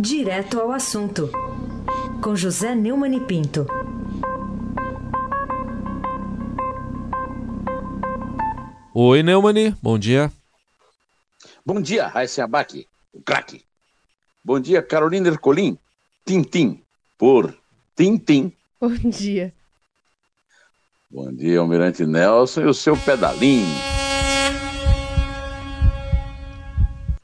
Direto ao assunto, com José Neumann e Pinto. Oi, Neumani, bom dia. Bom dia, Raíssa Abac, o craque. Bom dia, Carolina Ercolim, Tintim, por Tintim. Bom dia. Bom dia, Almirante Nelson e o seu pedalinho.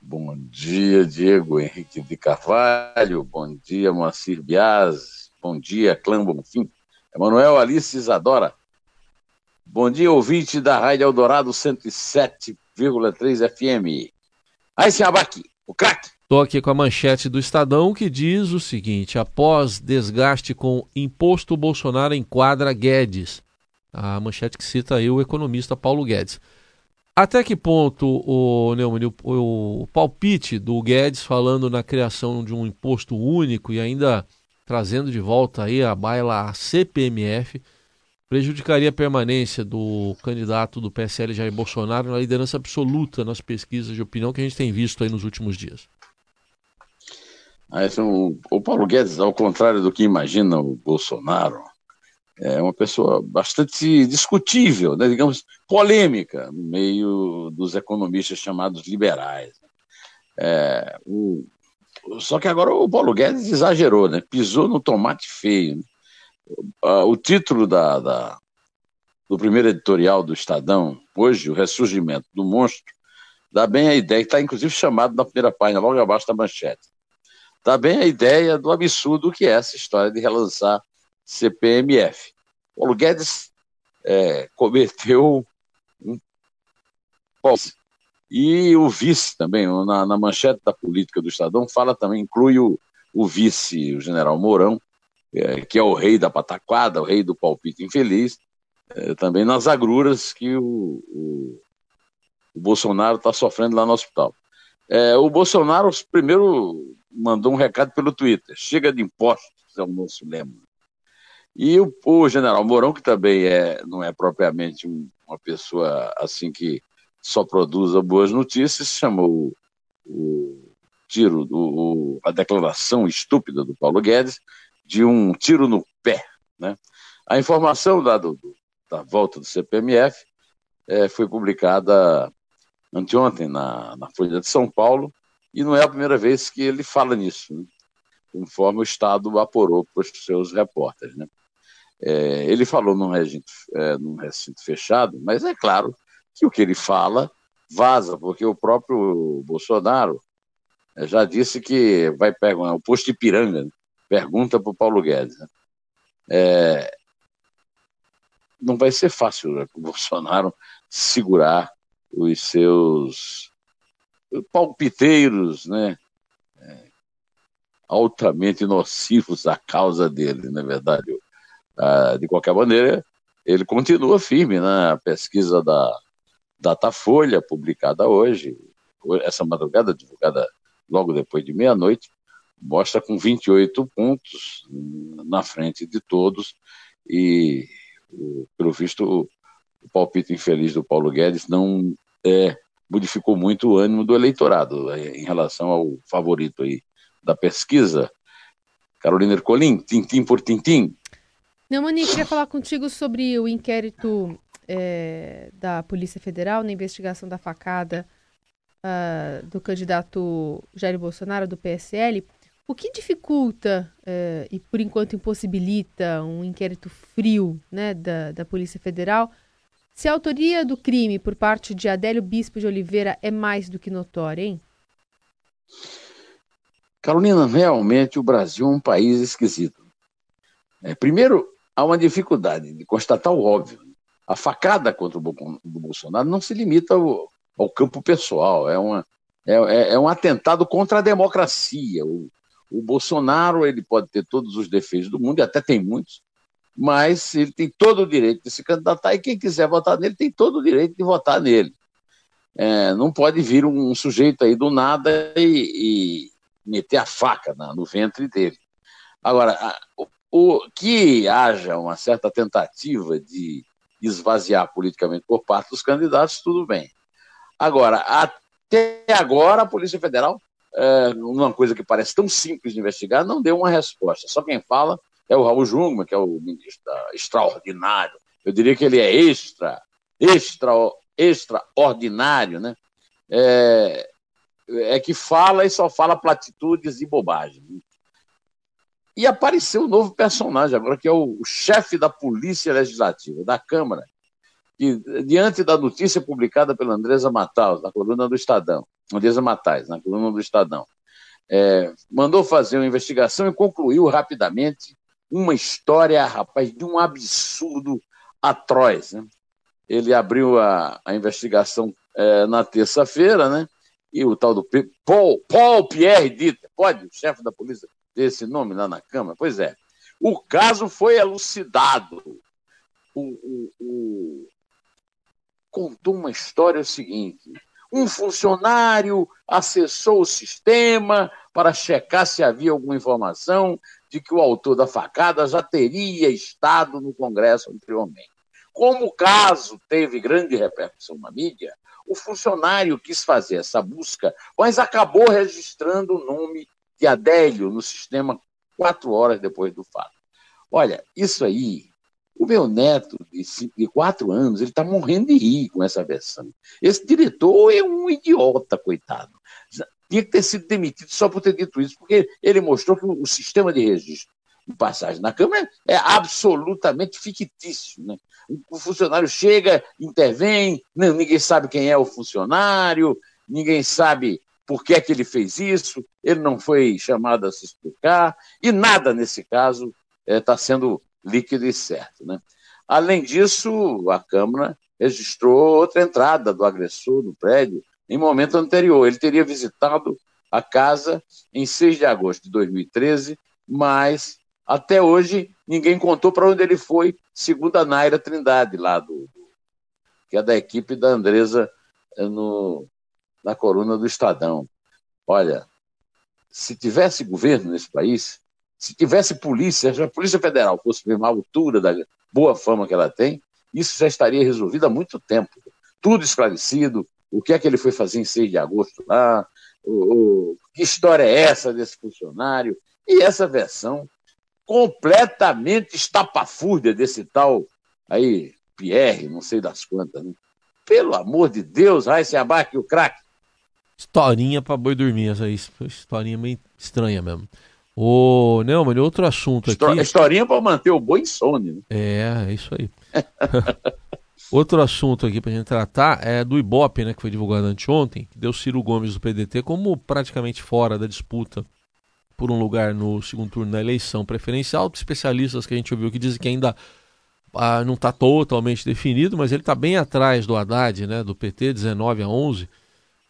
Bom dia, Diego Henrique de Carvalho. Bom dia, Moacir Bias. Bom dia, Clã Bonfim. Emanuel Alice Isadora. Bom dia, ouvinte da Rádio Eldorado 107,3 FM. Aí, Abac, o craque. Estou aqui com a manchete do Estadão que diz o seguinte: após desgaste com imposto, Bolsonaro enquadra Guedes. A manchete que cita aí o economista Paulo Guedes. Até que ponto, o Neumann, o, o palpite do Guedes falando na criação de um imposto único e ainda trazendo de volta aí a baila a CPMF prejudicaria a permanência do candidato do PSL Jair Bolsonaro na liderança absoluta nas pesquisas de opinião que a gente tem visto aí nos últimos dias? Ah, o Paulo Guedes, ao contrário do que imagina o Bolsonaro, é uma pessoa bastante discutível, né, digamos, polêmica no meio dos economistas chamados liberais. É, o, só que agora o Paulo Guedes exagerou, né, pisou no tomate feio. Né? O título da, da, do primeiro editorial do Estadão, hoje, o ressurgimento do monstro, dá bem a ideia, está inclusive chamado na primeira página, logo abaixo da manchete. Dá bem a ideia do absurdo que é essa história de relançar CPMF. Paulo Guedes é, cometeu um e o vice também, na, na, manchete da política do Estadão, fala também, inclui o, o vice, o general Mourão, é, que é o rei da pataquada, o rei do palpite infeliz, é, também nas agruras que o, o, o Bolsonaro está sofrendo lá no hospital. É, o Bolsonaro primeiro mandou um recado pelo Twitter: chega de impostos, é o nosso lema. E o, o general Mourão, que também é, não é propriamente um, uma pessoa assim que só produza boas notícias, chamou o, o tiro, do, a declaração estúpida do Paulo Guedes de um tiro no pé. Né? A informação da, do, da volta do CPMF é, foi publicada anteontem na, na Folha de São Paulo e não é a primeira vez que ele fala nisso, né? conforme o Estado apurou para os seus repórteres. Né? É, ele falou num recinto, é, num recinto fechado, mas é claro que o que ele fala vaza, porque o próprio Bolsonaro é, já disse que vai perguntar, o posto de Piranga, né? pergunta para o Paulo Guedes. Né? É, não vai ser fácil né, para o Bolsonaro segurar os seus palpiteiros, né? É, altamente nocivos à causa dele, na é verdade. Ah, de qualquer maneira, ele continua firme na pesquisa da Datafolha, publicada hoje, essa madrugada, divulgada logo depois de meia-noite, mostra com 28 pontos na frente de todos e, pelo visto, o palpite infeliz do Paulo Guedes não é, modificou muito o ânimo do eleitorado é, em relação ao favorito aí da pesquisa. Carolina Ercolim, tintim por tintim, Monique, queria falar contigo sobre o inquérito é, da Polícia Federal na investigação da facada uh, do candidato Jair Bolsonaro, do PSL. O que dificulta uh, e, por enquanto, impossibilita um inquérito frio né, da, da Polícia Federal se a autoria do crime por parte de Adélio Bispo de Oliveira é mais do que notória, hein? Carolina, realmente o Brasil é um país esquisito. É, primeiro, há uma dificuldade de constatar o óbvio. A facada contra o Bolsonaro não se limita ao, ao campo pessoal, é, uma, é, é, é, um atentado contra a democracia. O, o Bolsonaro ele pode ter todos os defeitos do mundo, e até tem muitos, mas ele tem todo o direito de se candidatar e quem quiser votar nele tem todo o direito de votar nele. É, não pode vir um sujeito aí do nada e, e meter a faca na, no ventre dele. Agora, a, o, que haja uma certa tentativa de esvaziar politicamente por parte dos candidatos, tudo bem. Agora, até agora, a Polícia Federal é, uma coisa que parece tão simples de investigar, não deu uma resposta. Só quem fala é o Raul Jungmann, que é o ministro extraordinário. Eu diria que ele é extra, extra, extraordinário, né? É, é que fala e só fala platitudes e bobagens. E apareceu um novo personagem agora, que é o, o chefe da Polícia Legislativa, da Câmara, que, diante da notícia publicada pela Andresa Mataus, na coluna do Estadão, Andresa Matais, na coluna do Estadão, é, mandou fazer uma investigação e concluiu rapidamente uma história, rapaz, de um absurdo atroz. Né? Ele abriu a, a investigação é, na terça-feira, né? E o tal do Paul, Paul Pierre Dieter, pode, o chefe da polícia, esse nome lá na Câmara? Pois é. O caso foi elucidado. O, o, o... Contou uma história o seguinte: um funcionário acessou o sistema para checar se havia alguma informação de que o autor da facada já teria estado no Congresso anteriormente. Como o caso teve grande repercussão na mídia, o funcionário quis fazer essa busca, mas acabou registrando o nome de Adélio no sistema quatro horas depois do fato. Olha, isso aí, o meu neto de, cinco, de quatro anos, ele está morrendo de rir com essa versão. Esse diretor é um idiota, coitado. Tinha que ter sido demitido só por ter dito isso, porque ele mostrou que o sistema de registro de passagem na Câmara é absolutamente fictício. Né? O funcionário chega, intervém, ninguém sabe quem é o funcionário, ninguém sabe por que é que ele fez isso, ele não foi chamado a se explicar, e nada nesse caso está é, sendo líquido e certo. Né? Além disso, a Câmara registrou outra entrada do agressor no prédio em momento anterior. Ele teria visitado a casa em 6 de agosto de 2013, mas até hoje, ninguém contou para onde ele foi, segundo a Naira Trindade, lá do, que é da equipe da Andresa eh, no, na coluna do Estadão. Olha, se tivesse governo nesse país, se tivesse polícia, se a Polícia Federal fosse mesmo à altura da boa fama que ela tem, isso já estaria resolvido há muito tempo. Tudo esclarecido, o que é que ele foi fazer em 6 de agosto lá, o, o, que história é essa desse funcionário, e essa versão completamente estapafúrdia desse tal aí, Pierre, não sei das quantas, né? Pelo amor de Deus, se abaque o craque. Historinha para boi dormir, essa aí, historinha meio estranha mesmo. Ô, Neumann, outro assunto aqui. Historinha para manter o boi insone. Né? É, é isso aí. outro assunto aqui para gente tratar é do Ibope, né, que foi divulgado anteontem, que deu Ciro Gomes do PDT como praticamente fora da disputa por um lugar no segundo turno da eleição preferencial. Especialistas que a gente ouviu que dizem que ainda ah, não está totalmente definido, mas ele está bem atrás do Haddad, né, do PT, 19 a 11.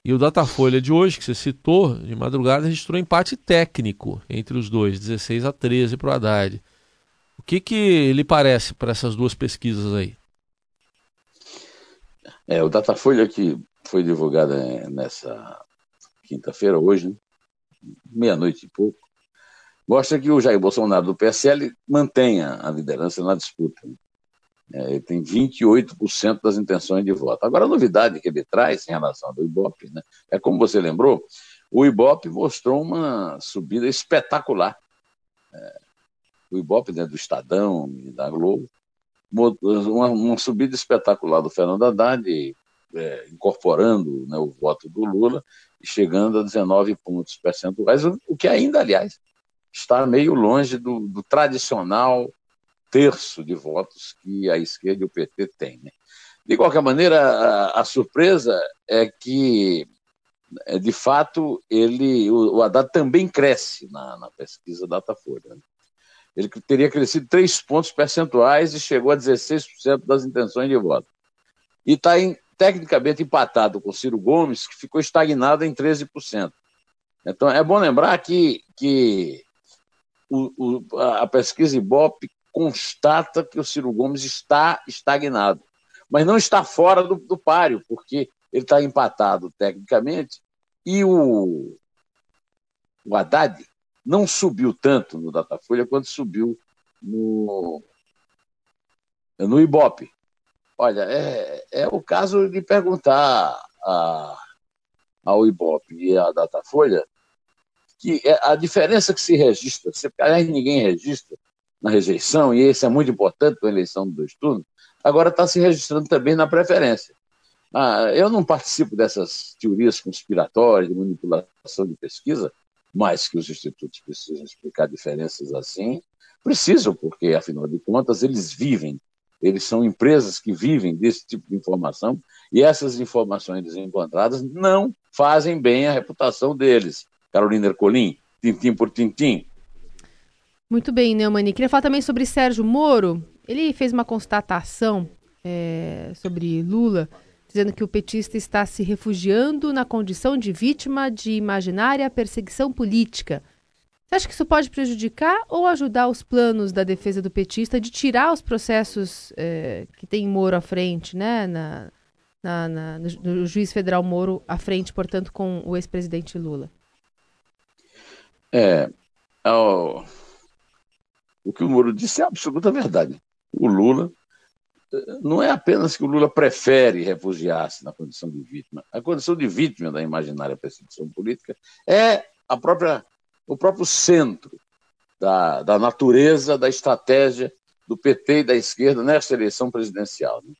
E o Datafolha de hoje, que você citou, de madrugada, registrou empate técnico entre os dois, 16 a 13 para o Haddad. O que, que lhe parece para essas duas pesquisas aí? É, o Datafolha que foi divulgada é, nessa quinta-feira, hoje, né? meia-noite e pouco, mostra que o Jair Bolsonaro do PSL mantenha a liderança na disputa. É, ele tem 28% das intenções de voto. Agora, a novidade que ele traz em relação ao Ibope, né, é como você lembrou, o Ibope mostrou uma subida espetacular. É, o Ibope né, do Estadão e da Globo, uma, uma, subida espetacular do Fernando Haddad, é, incorporando né, o voto do Lula, chegando a 19 pontos percentuais, o que ainda, aliás, está meio longe do, do tradicional terço de votos que a esquerda e o PT têm. Né? De qualquer maneira, a, a, surpresa é que, é, de fato, ele, o, o Haddad também cresce na, na pesquisa Datafolha. Né? Ele teria crescido 3 pontos percentuais e chegou a 16% das intenções de voto. E está em tecnicamente empatado com Ciro Gomes, que ficou estagnado em 13%. Então, é bom lembrar que, que o, o, a pesquisa Ibope constata que o Ciro Gomes está estagnado, mas não está fora do, do páreo, porque ele está empatado tecnicamente e o, o Haddad não subiu tanto no Datafolha quanto subiu no, no Ibope. Olha, é, é o caso de perguntar a, ao Ibope e à Datafolha que é a diferença que se registra, se aliás ninguém registra na rejeição, e isso é muito importante na eleição do dois turnos, agora está se registrando também na preferência. Ah, eu não participo dessas teorias conspiratórias de manipulação de pesquisa, mas que os institutos precisam explicar diferenças assim, precisam, porque, afinal de contas, eles vivem, eles são empresas que vivem desse tipo de informação, e essas informações encontradas não fazem bem a reputação deles. Carolina Ercolim, tintim por tintim. Muito bem, Neumani. Queria falar também sobre Sérgio Moro. Ele fez uma constatação é, sobre Lula, dizendo que o petista está se refugiando na condição de vítima de imaginária perseguição política. Você acha que isso pode prejudicar ou ajudar os planos da defesa do petista de tirar os processos é, que tem Moro à frente, né? Na, na, na, no, juiz federal Moro à frente, portanto, com o ex-presidente Lula? É, é, o, que o Moro disse é absoluta verdade. O Lula não é apenas que o Lula prefere refugiar-se na condição de vítima. A condição de vítima da imaginária perseguição política é a própria, o próprio centro da, da natureza, da estratégia do PT e da esquerda nesta eleição presidencial. Né?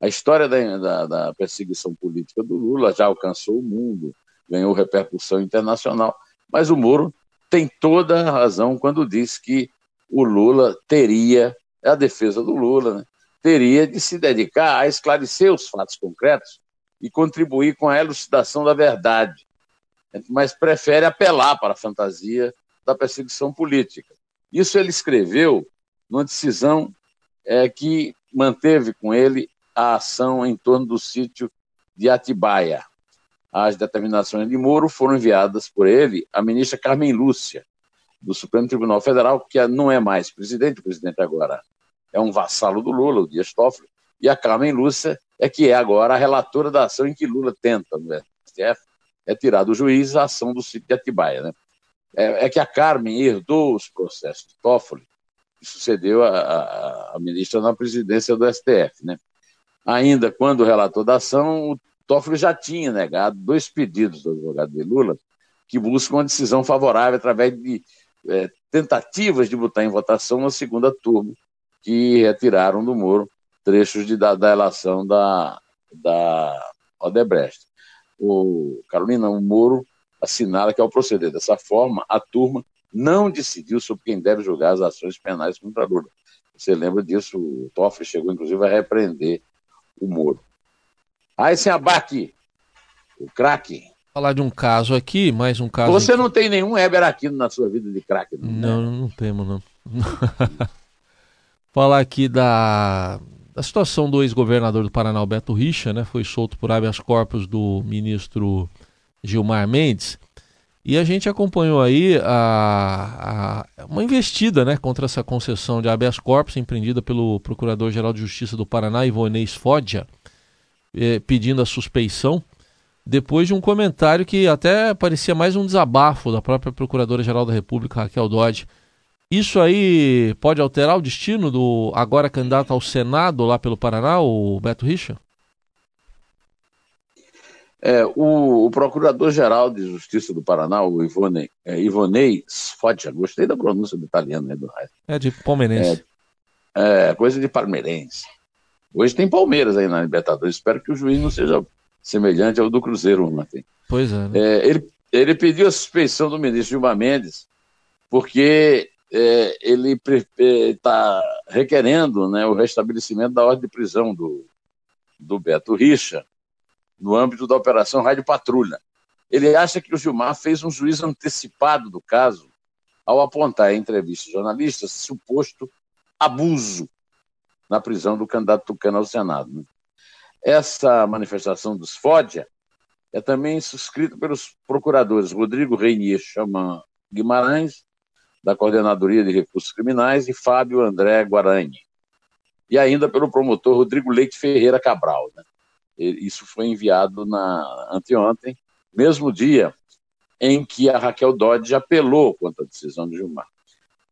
A história da, da, da, perseguição política do Lula já alcançou o mundo, ganhou repercussão internacional, mas o Moro tem toda a razão quando diz que o Lula teria, a defesa do Lula, né? teria de se dedicar a esclarecer os fatos concretos e contribuir com a elucidação da verdade, mas prefere apelar para a fantasia da perseguição política. Isso ele escreveu numa decisão é, que manteve com ele a ação em torno do sítio de Atibaia. As determinações de Moro foram enviadas por ele à ministra Carmen Lúcia, do Supremo Tribunal Federal, que não é mais presidente, o presidente agora é um vassalo do Lula, o Dias Toffoli, e a Carmen Lúcia é que é agora a relatora da ação em que Lula tenta, no STF, é tirar do juiz a ação do sítio de Atibaia. Né? É, é, que a Carmen herdou os processos de Toffoli, que sucedeu a, a, a, ministra na presidência do STF. Né? Ainda quando relator da ação, o Toffoli já tinha negado dois pedidos do advogado de Lula que buscam uma decisão favorável através de é, tentativas de botar em votação uma segunda turma que retiraram do Moro trechos de, da, da relação da, da Odebrecht. O Carolina, o Moro assinala que ao proceder dessa forma, a turma não decidiu sobre quem deve julgar as ações penais contra Lula. Você lembra disso? O Toffoli chegou, inclusive, a repreender o Moro. Aí, sem abaque, o craque. Falar de um caso aqui, mais um caso. Você não tem nenhum Heber Aquino na sua vida de craque, não? Não, né? não temos, não. falar aqui da, da situação do ex-governador do Paraná, Beto Richa, né? Foi solto por habeas corpus do ministro Gilmar Mendes. E a gente acompanhou aí a, a, uma investida né, contra essa concessão de habeas corpus empreendida pelo Procurador-Geral de Justiça do Paraná, Ivonês Foggia, eh, pedindo a suspeição, depois de um comentário que até parecia mais um desabafo da própria Procuradora-Geral da República, Raquel Dodge, isso aí pode alterar o destino do agora candidato ao Senado lá pelo Paraná, o Beto Richa? É, o, o Procurador-Geral de Justiça do Paraná, o Ivone, é, Ivonei Sfoggia, gostei da pronúncia do italiano, né, do É de palmeirense. É, é, coisa de palmeirense. Hoje tem Palmeiras aí na Libertadores, espero que o juiz não seja semelhante ao do Cruzeiro ontem. Pois é. Né? é ele, ele pediu a suspeição do ministro Gilmar Mendes, porque é, ele está requerendo né, o restabelecimento da ordem de prisão do, do Beto Richa no âmbito da Operação Rádio Patrulha. Ele acha que o Gilmar fez um juízo antecipado do caso ao apontar em entrevista a jornalistas suposto abuso na prisão do candidato Tucano ao Senado. Essa manifestação dos Fódia é também suscrita pelos procuradores Rodrigo Reinier Chaman Guimarães da Coordenadoria de Recursos Criminais, e Fábio André Guarani. E ainda pelo promotor Rodrigo Leite Ferreira Cabral. Né? Isso foi enviado na anteontem, mesmo dia em que a Raquel Dodge apelou contra a decisão de Gilmar.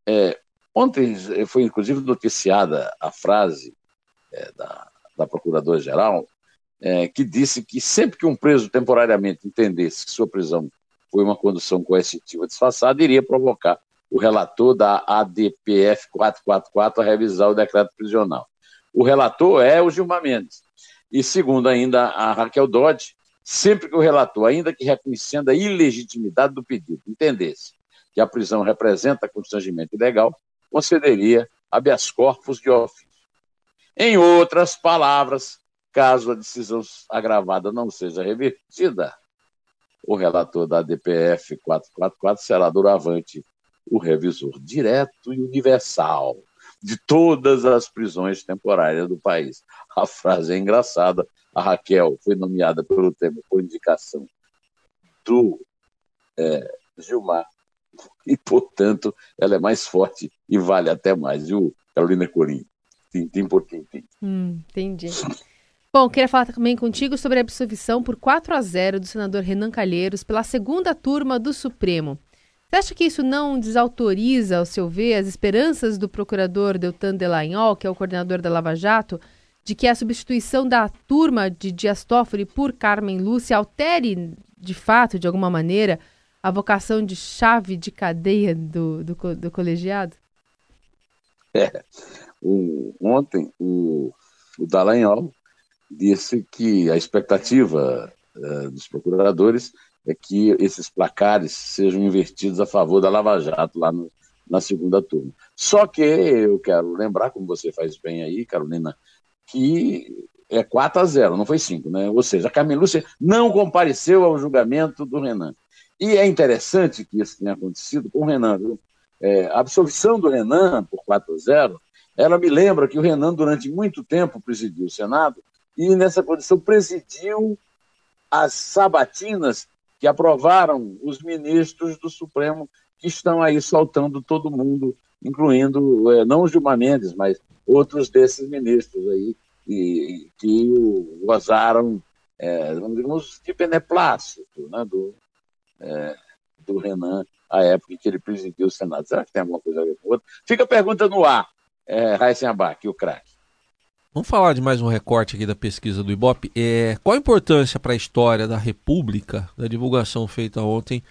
É, ontem foi inclusive noticiada a frase é, da, da Procuradora-Geral, é, que disse que sempre que um preso temporariamente entendesse que sua prisão foi uma condução coercitiva disfarçada, iria provocar o relator da ADPF 444 a revisar o decreto prisional. O relator é o Gilmar Mendes. E segundo ainda a Raquel Dodge, sempre que o relator, ainda que reconhecendo a ilegitimidade do pedido, entendesse que a prisão representa constrangimento ilegal, concederia habeas corpus de ofício. Em outras palavras, caso a decisão agravada não seja revertida, o relator da DPF 444 será doravante o revisor direto e universal de todas as prisões temporárias do país. A frase é engraçada. A Raquel foi nomeada pelo tema por indicação do é, Gilmar e, portanto, ela é mais forte e vale até mais, viu, Carolina Corim? Tintim por tintim. Hum, entendi. Bom, queria falar também contigo sobre a absolvição por 4 a 0 do senador Renan Calheiros pela segunda turma do Supremo. Você acha que isso não desautoriza, ao seu ver, as esperanças do procurador Deltan Delagnol, que é o coordenador da Lava Jato, de que a substituição da turma de Dias Toffoli por Carmen Lúcia altere, de fato, de alguma maneira, a vocação de chave de cadeia do, do, do colegiado? É. O, ontem, o, o Dallagnol disse que a expectativa uh, dos procuradores é que esses placares sejam invertidos a favor da Lava Jato lá no, na segunda turma. Só que eu quero lembrar, como você faz bem aí, Carolina, que é 4 a 0, não foi 5, né? Ou seja, a Carmen Lúcia não compareceu ao julgamento do Renan. E é interessante que isso tenha acontecido com o Renan, viu? É, a absolvição do Renan por 4 a 0, ela me lembra que o Renan, durante muito tempo, presidiu o Senado e, nessa condição, presidiu as sabatinas que aprovaram os ministros do Supremo que estão aí soltando todo mundo, incluindo é, não Gilmar Mendes, mas outros desses ministros aí e, que o, gozaram, é, vamos de beneplácito né, do, é, do Renan à época em que ele presidiu o Senado. Será que tem alguma coisa a ver com outra? Fica a pergunta no ar, é, Abac, o craque. Vamos falar de mais um recorte aqui da pesquisa do Ibope. É, qual a importância para a história da República da divulgação feita ontem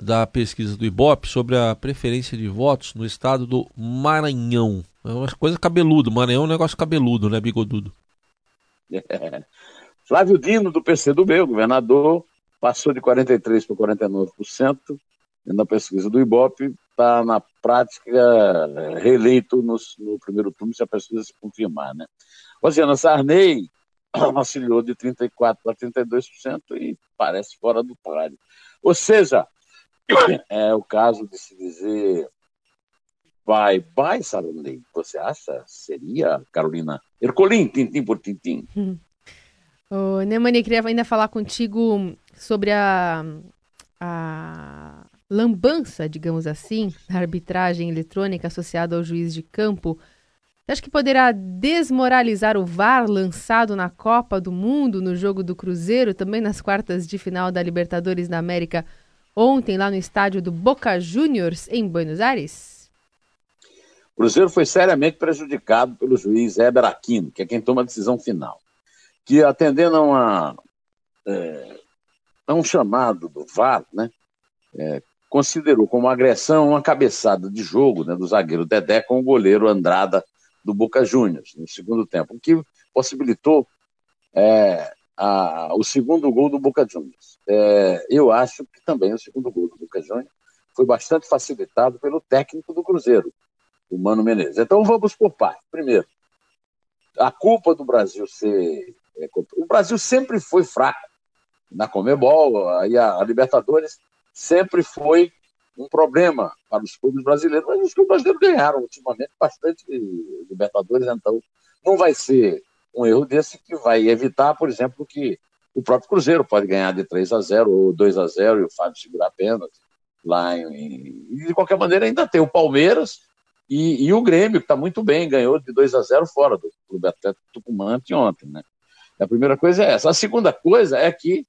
da pesquisa do Ibope sobre a preferência de votos no estado do Maranhão? É uma coisa cabeludo. Maranhão é um negócio cabeludo, né, bigodudo? É. Flávio Dino, do PCdoB, o governador, passou de 43% para 49%. Na pesquisa do Ibope, está na prática reeleito no, no, primeiro turno, se a pesquisa se confirmar. Né? Rosiana Sarney auxiliou de 34% para 32% e parece fora do páreo. Ou seja, é o caso de se dizer vai, vai, Sarney. Você acha? Seria, Carolina? Ercolim, tintim por tintim. Hum. Ô, Neumani, queria ainda falar contigo sobre a, a lambança, digamos assim, da arbitragem eletrônica associada ao juiz de campo, acha que poderá desmoralizar o VAR lançado na Copa do Mundo, no jogo do Cruzeiro, também nas quartas de final da Libertadores da América, ontem lá no estádio do Boca Juniors, em Buenos Aires? O Cruzeiro foi seriamente prejudicado pelo juiz Heber Aquino, que é quem toma a decisão final, que atendendo a, uma, é, a um chamado do VAR, né, é, considerou como agressão uma cabeçada de jogo né, do zagueiro Dedé com o goleiro Andrada do Boca Juniors no segundo tempo, o que possibilitou é, a, o segundo gol do Boca Juniors. É, eu acho que também o segundo gol do Boca Juniors foi bastante facilitado pelo técnico do Cruzeiro, o Mano Menezes. Então vamos por partes. Primeiro, a culpa do Brasil ser. É, o Brasil sempre foi fraco na Comebol, aí a, a Libertadores sempre foi um problema para os clubes brasileiros, mas os clubes brasileiros ganharam ultimamente bastante Libertadores, então não vai ser um erro desse que vai evitar, por exemplo, que o próprio Cruzeiro pode ganhar de 3 a 0 ou 2 a 0 e o Fábio segurar apenas lá em, e de qualquer maneira ainda tem o Palmeiras e, e o Grêmio que está muito bem, ganhou de 2 a 0 fora do Clube Atlético Tucumã ontem, né? A primeira coisa é essa. A segunda coisa é que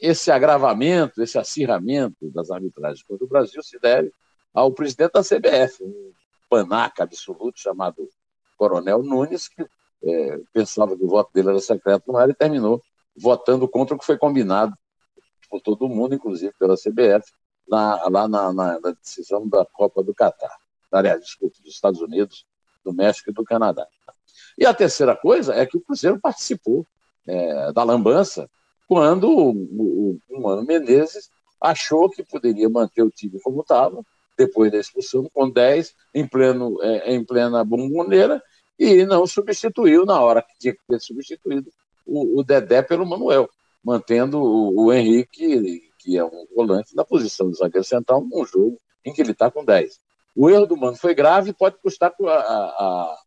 esse agravamento, esse acirramento das arbitragens contra o Brasil se deve ao presidente da CBF, um panaca absoluto chamado Coronel Nunes, que é, pensava que o voto dele era secreto no ar e terminou votando contra o que foi combinado por todo mundo, inclusive pela CBF, na, lá na, na, na, decisão da Copa do Catar. Aliás, desculpa, dos Estados Unidos, do México e do Canadá. E a terceira coisa é que o Cruzeiro participou é, da lambança quando o, o, Mano Menezes achou que poderia manter o time como estava, depois da expulsão, com 10 em, pleno, é, em plena bomboneira, e não substituiu na hora que tinha que ter substituído o, o Dedé pelo Manuel, mantendo o, o, Henrique, que é um volante, na posição de zagueiro central, num jogo em que ele está com 10. O erro do Mano foi grave e pode custar a, a,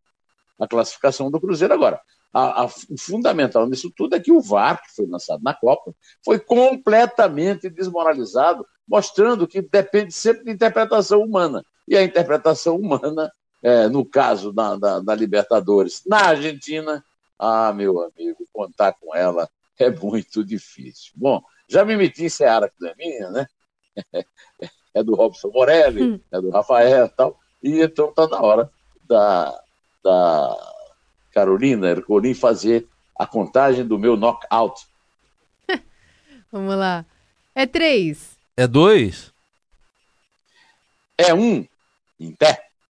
a classificação do Cruzeiro agora. A, a, o fundamental nisso tudo é que o VAR, que foi lançado na Copa, foi completamente desmoralizado, mostrando que depende sempre de interpretação humana. E a interpretação humana, é, no caso da, da, da Libertadores na Argentina, ah, meu amigo, contar com ela é muito difícil. Bom, já me meti em Seara, que não é minha, né? É do Robson Morelli, hum. é do Rafael e tal. E então está na hora da, da Carolina Ercolim fazer a contagem do meu knockout. Vamos lá. É três. É dois. É um. Em pé.